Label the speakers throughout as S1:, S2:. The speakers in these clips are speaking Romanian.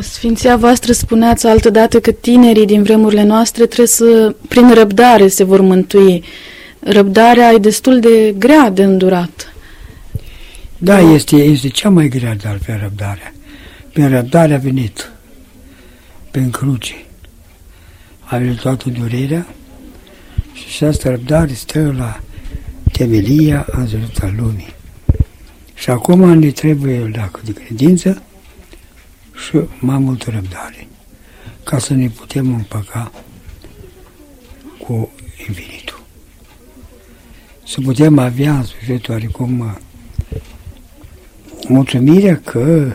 S1: Sfinția voastră spuneați altădată că tinerii din vremurile noastre trebuie să, prin răbdare, se vor mântui. Răbdarea e destul de grea de îndurat.
S2: Da, este, este cea mai grea de altfel răbdarea. Prin răbdare a venit, prin cruce. A venit toată durerea și asta răbdare stă la temelia înzălută lumii. Și acum ne trebuie, dacă de credință, și mai multă răbdare, ca să ne putem împăca cu infinitul. Să putem avea în sfârșitul oarecum mulțumirea că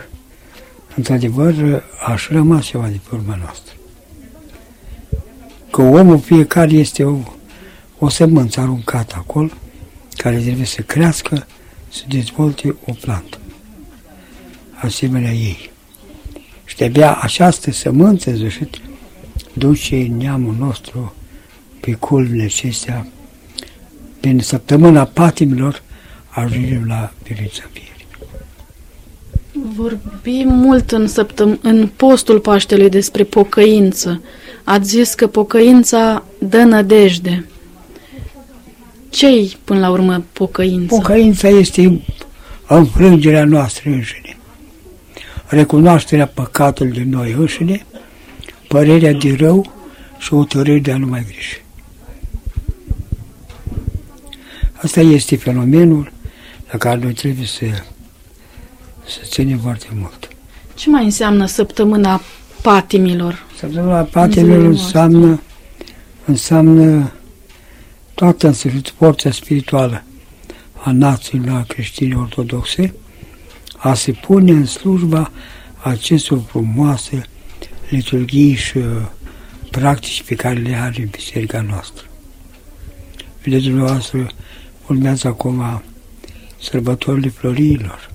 S2: într-adevăr aș rămas ceva de pe urma noastră. Că omul fiecare este o, o sămânță aruncată acolo, care trebuie să crească, să dezvolte o plantă, asemenea ei. Și de-abia această sămânță, zășit, duce neamul nostru pe culmile acestea, prin săptămâna patimilor, ajungem la viața vierii.
S1: Vorbim mult în, săptăm- în postul Paștelui despre pocăință. Ați zis că pocăința dă nădejde. Ce-i, până la urmă, pocăința?
S2: Pocăința este înfrângerea noastră înșine recunoașterea păcatului de noi înșine, părerea de rău și hotărârea de a nu mai greși. Asta este fenomenul la care noi trebuie să, să ținem foarte mult.
S1: Ce mai înseamnă săptămâna patimilor?
S2: Săptămâna patimilor înseamnă, înseamnă toată însășit forța spirituală a națiilor creștine ortodoxe, a se pune în slujba acestor frumoase liturghii și uh, practici pe care le are în biserica noastră. Vedeți dumneavoastră, urmează acum sărbătorile florilor,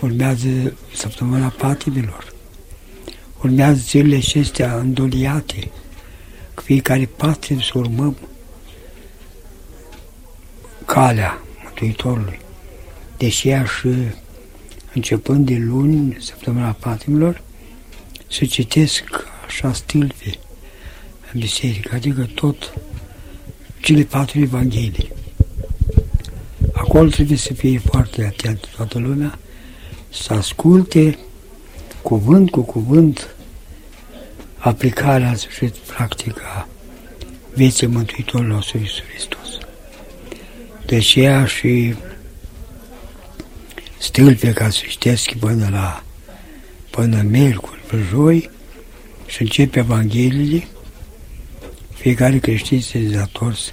S2: urmează săptămâna patimilor, urmează zilele acestea îndoliate, fiecare patim să urmăm calea Mântuitorului deși și începând de luni, săptămâna patimilor, să citesc așa stilfe în biserică, adică tot cele patru evanghelii. Acolo trebuie să fie foarte atent toată lumea, să asculte cuvânt cu cuvânt aplicarea în sfârșit practică a vieții Mântuitorului nostru Iisus Hristos. De aceea și stâlpe ca să ștesc până la până miercuri, pe joi și începe Evangheliile, fiecare creștin se dezators,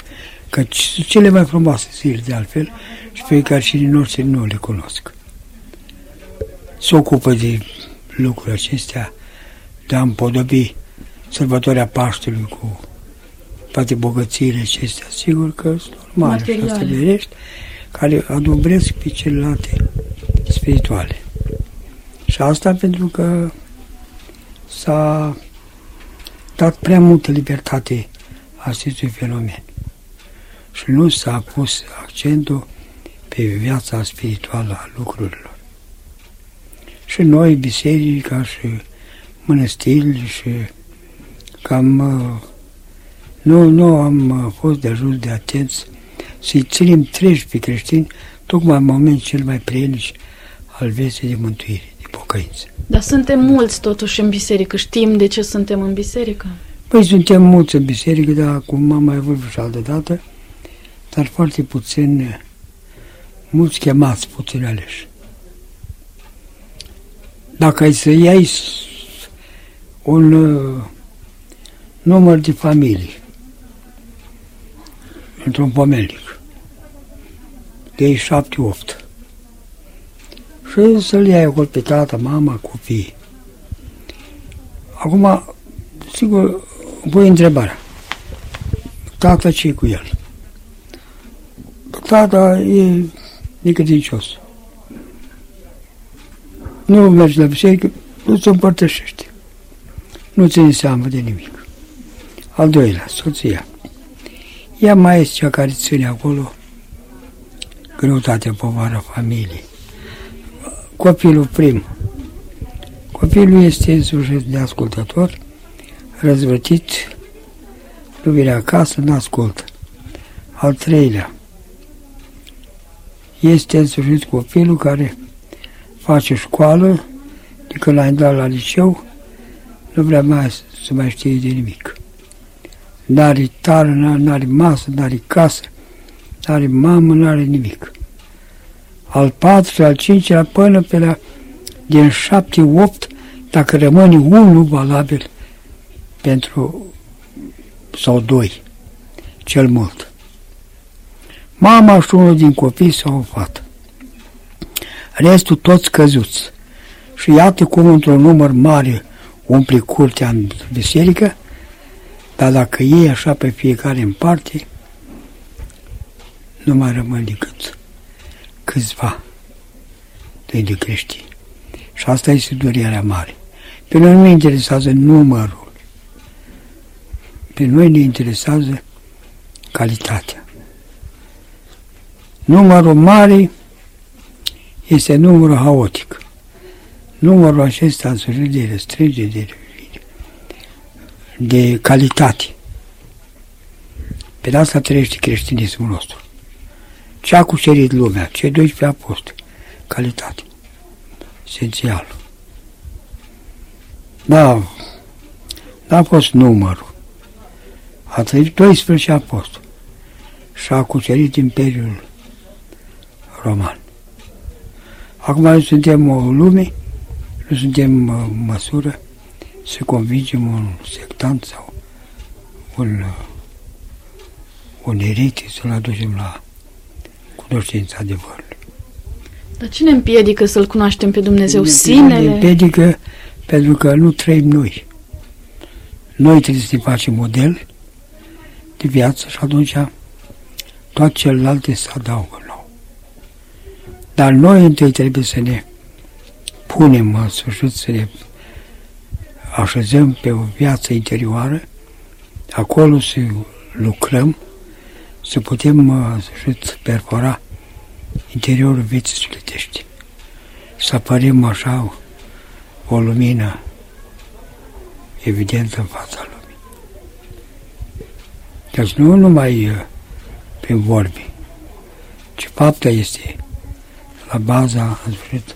S2: că cele mai frumoase zile de altfel și fiecare și din noștri nu le cunosc. Se ocupă de lucrurile acestea, de a împodobi sărbătoarea Paștelui cu toate bogățiile acestea, sigur că sunt normale și asta care adubresc pe celelalte spirituale. Și asta pentru că s-a dat prea multă libertate acestui fenomen. Și nu s-a pus accentul pe viața spirituală a lucrurilor. Și noi, biserica și mănăstirile și cam nu, nu am fost de ajuns de atenți să-i ținem treji pe creștini tocmai în momentul cel mai prienici al vieții de mântuire, de pocăință.
S1: Dar suntem mulți totuși în biserică. Știm de ce suntem în biserică?
S2: Păi suntem mulți în biserică, dar cum am mai avut și altă dată, dar foarte puțin, mulți chemați, puțin aleși. Dacă ai să iei un uh, număr de familii într-un pomelnic, de ei șapte, opt, și să-l iei acolo pe tata, mama, copii. Acum, sigur, voi întrebarea. Tata ce cu el? Tata e necredincios. Nu mergi la biserică, nu ți împărtășește. Nu ține seamă de nimic. Al doilea, soția. Ea mai este cea care ține acolo greutatea, povara familiei copilul prim, Copilul este însușit de ascultător, răzvătit, nu vine acasă, nu ascultă. Al treilea, este însușit copilul care face școală, de când l-a intrat la liceu, nu vrea mai să mai știe de nimic. N-are tară, n-are masă, n-are casă, n-are mamă, n-are nimic. Al patru, al cincilea, până pe la din șapte, opt, dacă rămâne unul valabil pentru sau doi, cel mult. Mama și unul din copii sau o fată. Restul toți căzuți. Și iată cum într-un număr mare umple curtea în biserică, dar dacă ei așa pe fiecare în parte, nu mai rămân decât câțiva de creștini. Și asta este durerea mare. Pe noi nu ne interesează numărul. Pe noi ne interesează calitatea. Numărul mare este numărul haotic. Numărul acesta însușit de restrângere, de, de calitate. Pe asta trăiește creștinismul nostru. Ce a cucerit lumea? Ce 12 apostoli? Calitate. Esențial. Da, n-a fost numărul. A trăit 12 apostoli și a cucerit Imperiul Roman. Acum noi suntem o lume, nu suntem în măsură să convingem un sectant sau un, un erite să-l aducem la cunoștința adevărului.
S1: Dar cine împiedică să-L cunoaștem pe Dumnezeu?
S2: Ne
S1: Sinele?
S2: împiedică pentru că nu trăim noi. Noi trebuie să ne facem model de viață și atunci toate celelalte se adaugă nou. Dar noi întâi trebuie să ne punem în sfârșit, să ne așezăm pe o viață interioară, acolo să lucrăm, să putem în sfârșit perfora interiorul vieții sufletești. Să apărem așa o lumină evidentă în fața lumii. Deci nu numai uh, prin vorbi, ci fapta este la baza, în sfârșit,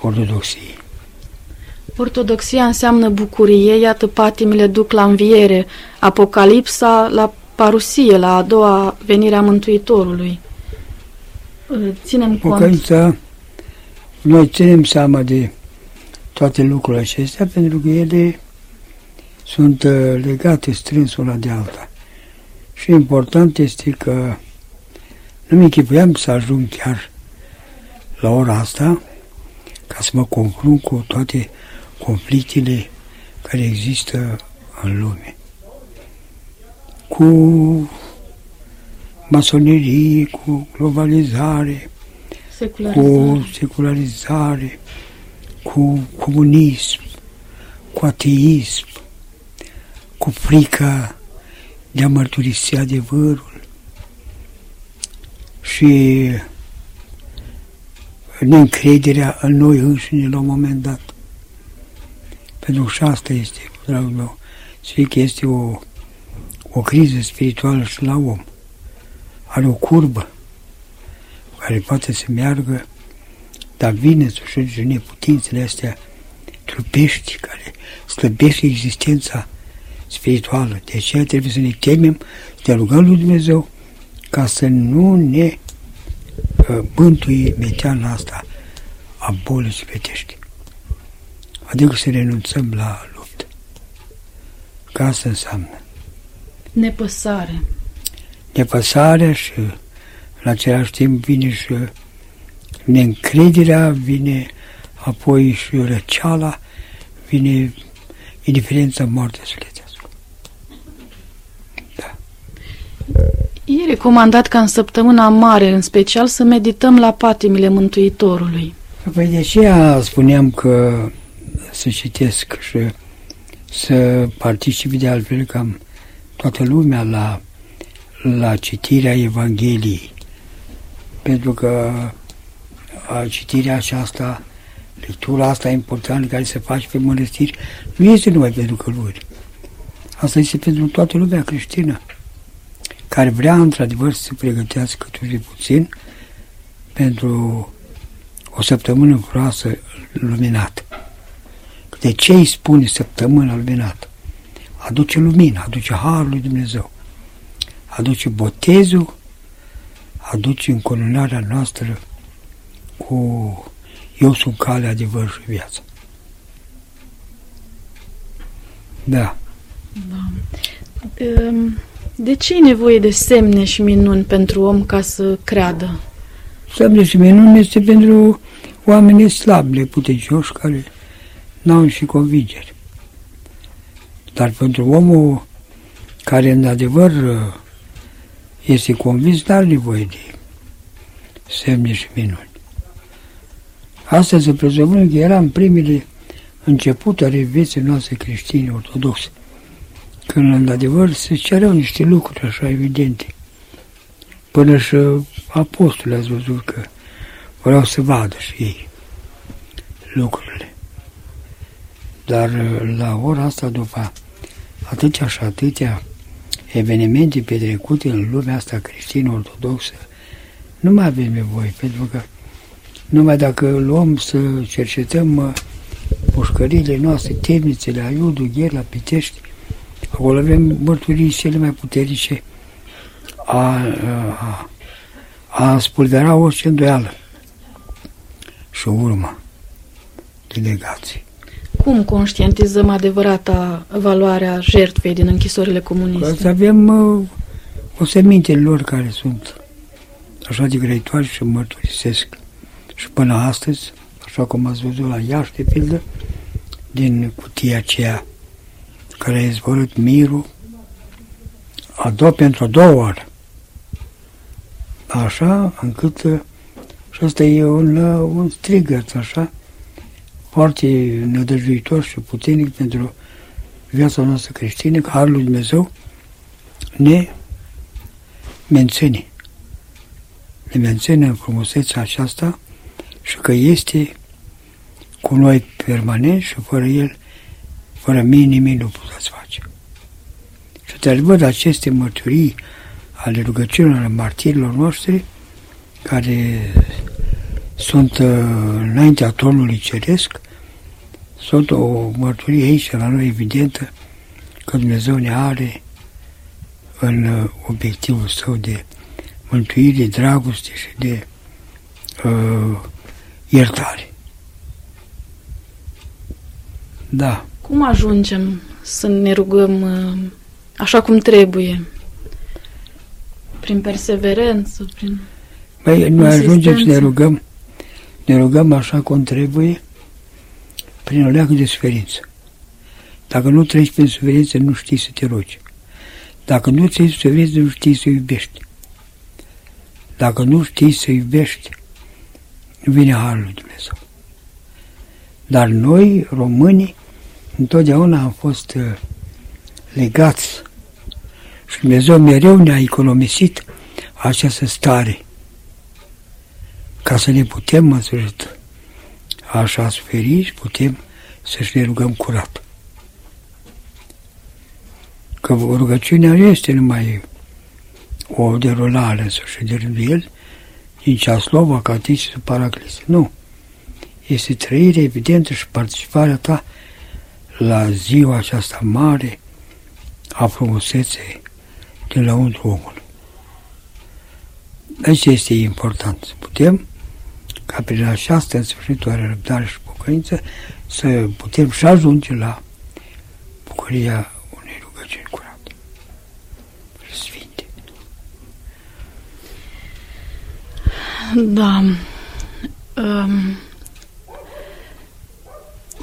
S2: ortodoxiei.
S1: Ortodoxia înseamnă bucurie, iată patimile duc la înviere, Apocalipsa la parusie, la a doua venire a Mântuitorului. Ținem cont.
S2: Pocăința, noi ținem seama de toate lucrurile acestea pentru că ele sunt uh, legate strâns una de alta. Și important este că nu mi închipuiam să ajung chiar la ora asta ca să mă confrunt cu toate conflictele care există în lume. Cu masonerie, cu globalizare,
S1: secularizare.
S2: cu secularizare, cu comunism, cu ateism, cu frica de a mărturisi adevărul și neîncrederea în noi înșine la un moment dat. Pentru că și asta este, dragul meu, să fie că este o, o criză spirituală și la om. Are o curbă care poate să meargă, dar vine să și neputințele astea trupești, care slăbește existența spirituală. De aceea trebuie să ne temem, să ne rugăm lui Dumnezeu ca să nu ne uh, bântui meteana asta a bolii sufletești. Adică să renunțăm la luptă. Ca asta înseamnă.
S1: Nepăsare.
S2: Nepăsarea și în același timp vine și neîncrederea, vine apoi și răceala, vine indiferența moartea sufletească. Da.
S1: E recomandat ca în săptămâna mare, în special, să medităm la patimile Mântuitorului.
S2: Păi de aceea spuneam că să citesc și să participi de altfel cam toată lumea la, la citirea Evangheliei. Pentru că a, citirea aceasta Lectura asta importantă care se face pe mănăstiri nu este numai pentru călugări. Asta este pentru toată lumea creștină care vrea într-adevăr să se pregătească cât de puțin pentru o săptămână groasă luminată. De ce îi spune săptămână luminată? Aduce lumină, aduce Harul lui Dumnezeu, aduce botezul, aduce încolunarea noastră cu eu sunt calea, adevăr și viață. Da.
S1: da. Um de ce e nevoie de semne și minuni pentru om ca să creadă?
S2: Semne și minuni este pentru oamenii slabi, putericioși, care n-au și convingeri. Dar pentru omul care în adevăr este convins, n-are nevoie de semne și minuni. Asta se presupune că era în primele început ale vieții noastre creștine ortodoxe când în adevăr se cereau niște lucruri așa evidente. Până și apostolii ați văzut că vreau să vadă și ei lucrurile. Dar la ora asta, după atâtea și atâtea evenimente petrecute în lumea asta creștină ortodoxă, nu mai avem nevoie, pentru că numai dacă luăm să cercetăm pușcările noastre, temnițele, Aiudu, Gherla, Pitești, Acolo avem mărturii cele mai puternice a, a, a spulvera orice îndoială și o urmă delegații.
S1: Cum conștientizăm adevărata valoarea jertfei din închisorile comuniste?
S2: Să avem uh, o seminte lor care sunt așa de grăitoare și mărturisesc. Și până astăzi, așa cum ați văzut la Iași, de pildă, din cutia aceea care a izvorât mirul a doua pentru a doua oară. Așa, încât și asta e un, un strigăt, așa, foarte nădăjduitor și puternic pentru viața noastră creștină, că Harul lui Dumnezeu ne menține. Ne menține în frumusețea aceasta și că este cu noi permanent și fără El fără mine nimic nu puteți face. Și te văd aceste mărturii ale rugăciunilor martirilor noștri, care sunt uh, înaintea tronului ceresc, sunt o mărturie aici la noi evidentă că Dumnezeu ne are în uh, obiectivul său de mântuire, dragoste și de uh, iertare. Da.
S1: Cum ajungem să ne rugăm uh, așa cum trebuie? Prin perseverență, prin
S2: Băi, noi ajungem să ne rugăm, ne rugăm așa cum trebuie, prin o leacă de suferință. Dacă nu treci prin suferință, nu știi să te rogi. Dacă nu treci suferință, nu știi să iubești. Dacă nu știi să iubești, nu vine Harul lui Dumnezeu. Dar noi, românii, întotdeauna am fost uh, legați și Dumnezeu mereu ne-a economisit această stare ca să ne putem în sfârșit așa suferi și putem să-și ne rugăm curat. Că rugăciunea nu este numai o derulare în sfârșit de rândul el, din ceaslova, catis și paraclis. Nu. Este trăire evidentă și participarea ta la ziua aceasta mare a frumuseței din lăuntru omului. Aici este important să putem ca prin această înțelepciune, răbdare și pocăință să putem și ajunge la bucuria unei rugăciuni curate sfinte.
S1: Da. Um,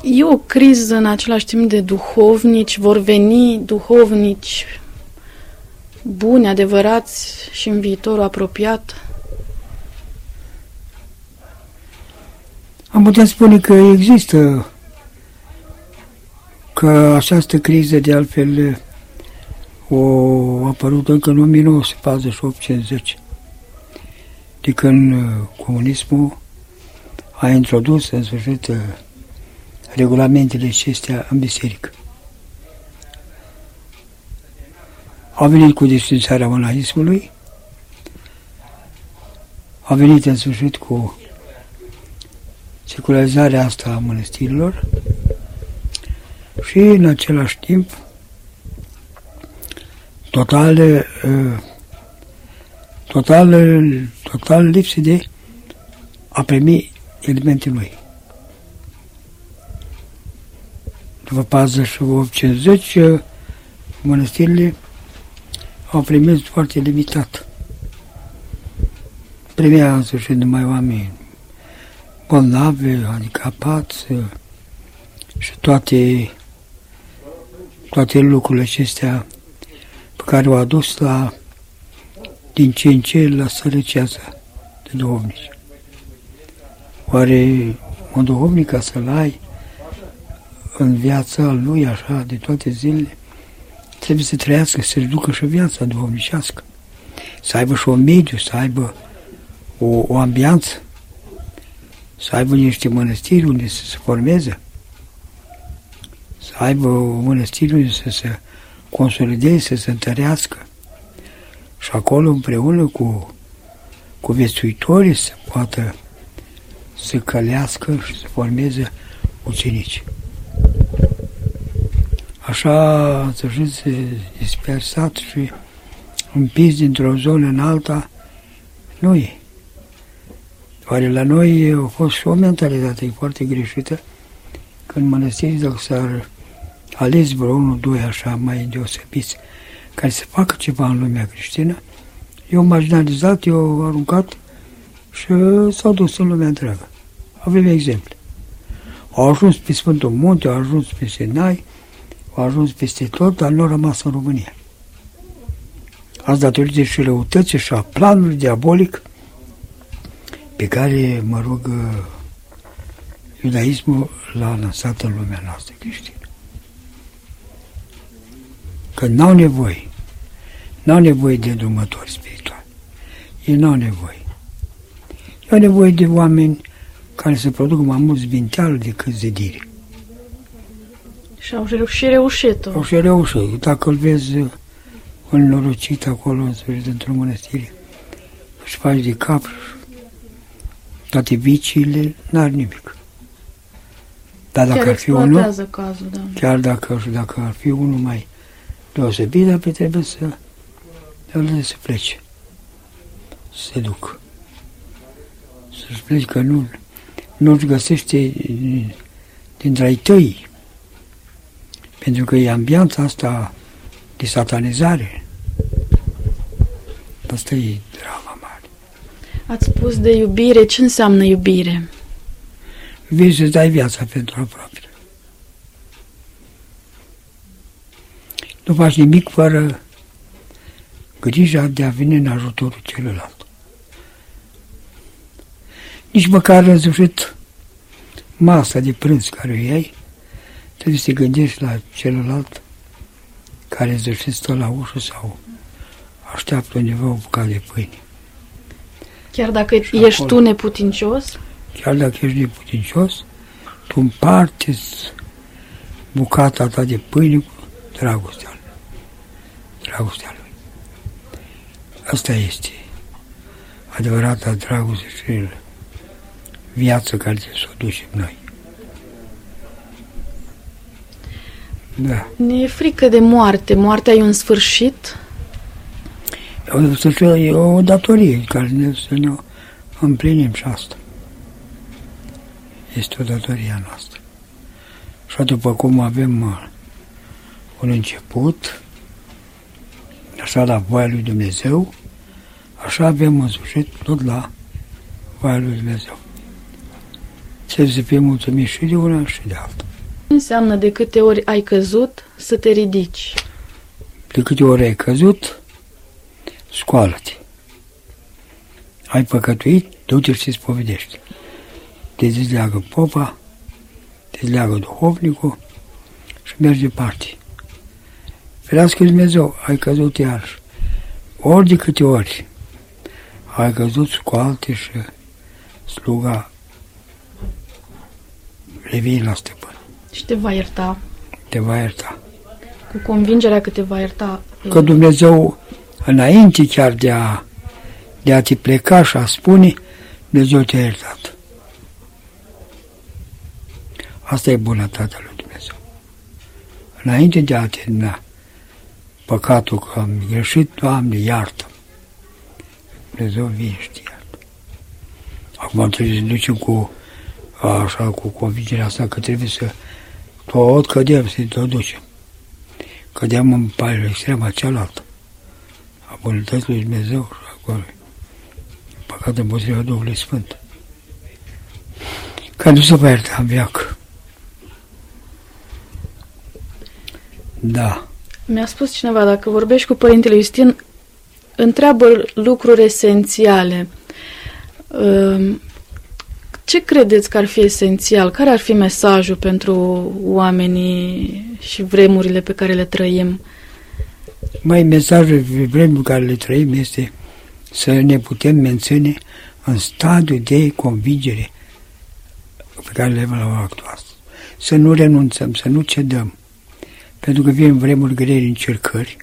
S1: E o criză în același timp de duhovnici, vor veni duhovnici buni, adevărați și în viitorul apropiat?
S2: Am putea spune că există că această criză de altfel o apărut încă în 1948-50, de când comunismul a introdus în sfârșit uh, regulamentele acestea în biserică. A venit cu desfințarea monahismului, a venit în sfârșit cu secularizarea asta a mănăstirilor și în același timp total, uh, total, total lipsă de a primi elemente noi. După 48-50, mănăstirile au primit foarte limitat. Primea în sfârșit numai oameni bolnavi, handicapați și toate, toate lucrurile acestea pe care au adus la din ce în ce la sărăceața de duhovnici. Oare un duhovnic ca să-l ai în viața lui așa de toate zilele, trebuie să trăiască, să-și ducă și viața duhovnicească, să aibă și un mediu, să aibă o, o ambianță, să aibă niște mănăstiri unde să se formeze, să aibă o mănăstire unde să se consolideze, să se întărească și acolo împreună cu, cu viețuitorii să poată să călească și să formeze ucenici. Așa, să știți, dispersat și împins dintr-o zonă în alta, nu e. Oare la noi a fost și o mentalitate foarte greșită când mănăstirii, dacă s-ar ales vreo unul, doi așa mai deosebiți, care să facă ceva în lumea creștină, eu marginalizat, eu aruncat și s-au dus în lumea întreagă. Avem exemple. Au ajuns pe Sfântul Munte, au ajuns pe Sinai, au ajuns peste tot, dar nu au rămas în România. Azi datorită și răutății și a planului diabolic pe care, mă rog, iudaismul l-a lansat în lumea noastră creștină. Că n-au nevoie, n-au nevoie de drumători spirituali. Ei n-au nevoie. Ei au nevoie de oameni care să producă mai mult zbinteală decât zidire.
S1: Și au și reușit-o.
S2: Au și reușit. Dacă îl vezi un norocit acolo, în sfârșit, într-o mănăstire, își faci de cap toate viciile, n-ar nimic. Dar dacă
S1: chiar
S2: ar fi unul,
S1: cazul, da.
S2: chiar dacă, dacă ar fi unul mai deosebit, dar trebuie să îl să plece, să se ducă. Să-și plece că nu, nu-și găsește dintre ai tăi. Pentru că e ambianța asta de satanizare. Asta e drama mare.
S1: Ați spus de iubire. Ce înseamnă iubire?
S2: Vii să dai viața pentru aproape. Nu faci nimic fără grija de a veni în ajutorul celălalt nici măcar în sfârșit masa de prânz care o iei, trebuie să te gândești la celălalt care îți stă la ușă sau așteaptă undeva o bucată de pâine.
S1: Chiar dacă și ești acolo, tu neputincios?
S2: Chiar dacă ești neputincios, tu împarți bucata ta de pâine cu dragostea lui. Dragostea lui. Asta este adevărata dragoste și viață care să o ducem noi. Da.
S1: Ne e frică de moarte. Moartea e un sfârșit?
S2: E o, sfârșit, e o datorie care ne, să ne împlinim și asta. Este o datorie a noastră. Și după cum avem uh, un început, așa la voia lui Dumnezeu, așa avem un sfârșit tot la voia lui Dumnezeu. Trebuie să fie mulțumit și de una și de alta.
S1: Ce înseamnă de câte ori ai căzut să te ridici?
S2: De câte ori ai căzut, scoală-te. Ai păcătuit, du-te și spovedește. Te dezleagă popa, te dezleagă duhovnicul și mergi departe. Ferească Dumnezeu, ai căzut iarăși. Ori de câte ori ai căzut, scoalte și sluga revii la stăpân.
S1: Și te va ierta
S2: Te va ierta.
S1: cu convingerea că te va ierta.
S2: Că Dumnezeu, înainte chiar de a, de a te pleca și a spune, Dumnezeu te-a iertat. Asta e bunătatea lui Dumnezeu. Înainte de a termina păcatul că am greșit, Doamne, iartă Dumnezeu vine și te iartă. Acum trebuie să ne ducem cu așa, cu convingerea asta că trebuie să tot cădem, să tot ducem. Cădem în partea extrema cealaltă a bunătății lui Dumnezeu și acolo. Păcat împotriva Duhului Sfânt. Că nu se va ierta în viață. Da.
S1: Mi-a spus cineva, dacă vorbești cu Părintele Iustin, întreabă lucruri esențiale. Ehm, Ce credeți că ar fi esențial? Care ar fi mesajul pentru oamenii și vremurile pe care le trăim?
S2: Mai mesajul vremii care le trăim este să ne putem menține în stadiul de convingere pe care le avem la ora actuală. Să nu renunțăm, să nu cedăm, pentru că vin vremuri grele încercări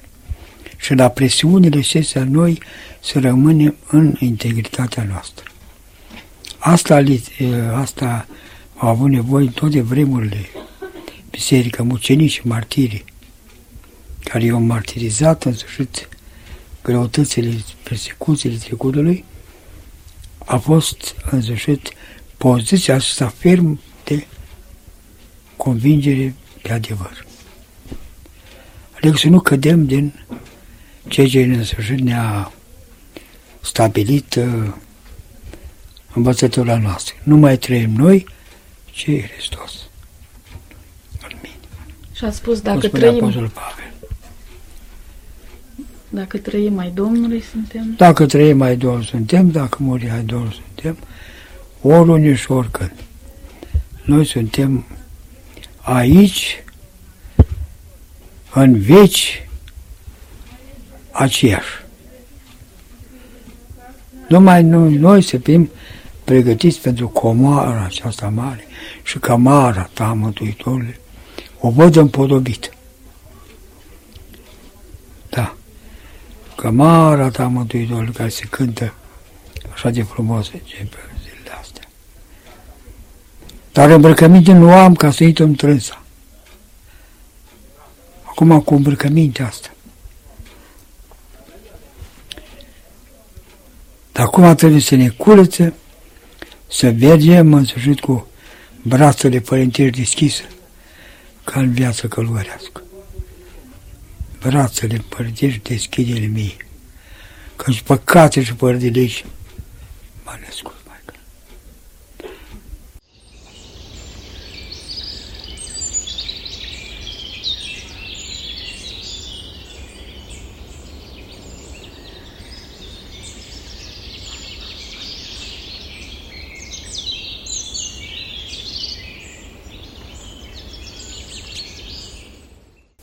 S2: și la presiunile acestea noi să rămânem în integritatea noastră. Asta, li- asta au avut nevoie în toate vremurile biserică, mucenii și martirii, care i-au martirizat în sfârșit greutățile, persecuțiile trecutului, a fost în sfârșit poziția asta ferm de convingere pe adevăr. Adică să nu cădem din ceea ce în sfârșit ne-a stabilit uh, învățătura noastră. Nu mai trăim noi, ci Hristos. În mine.
S1: Și a spus,
S2: Cum
S1: dacă
S2: spunea
S1: trăim,
S2: Apostolul Pavel.
S1: Dacă trăim mai Domnului, suntem...
S2: Dacă trăim mai Domnul suntem, dacă murim mai Domnul suntem, oriunde și oricând. Noi suntem aici, în veci, aceiași. Numai noi, noi să fim pregătiți pentru comoara aceasta mare și camara ta, Mântuitorule, o văd împodobit. Cămara ta, Mântuitorule, care se cântă așa de frumos începe zilele astea. Dar îmbrăcăminte nu am ca să intru în trânsa. Acum cu îmbrăcămintea asta. Dar acum trebuie să ne curăță, să mergem în sfârșit cu brațele părintești deschise, ca în viață călugărească. Brațele părintești deschide-le mie, că și păcate și părdelegi m-a născut.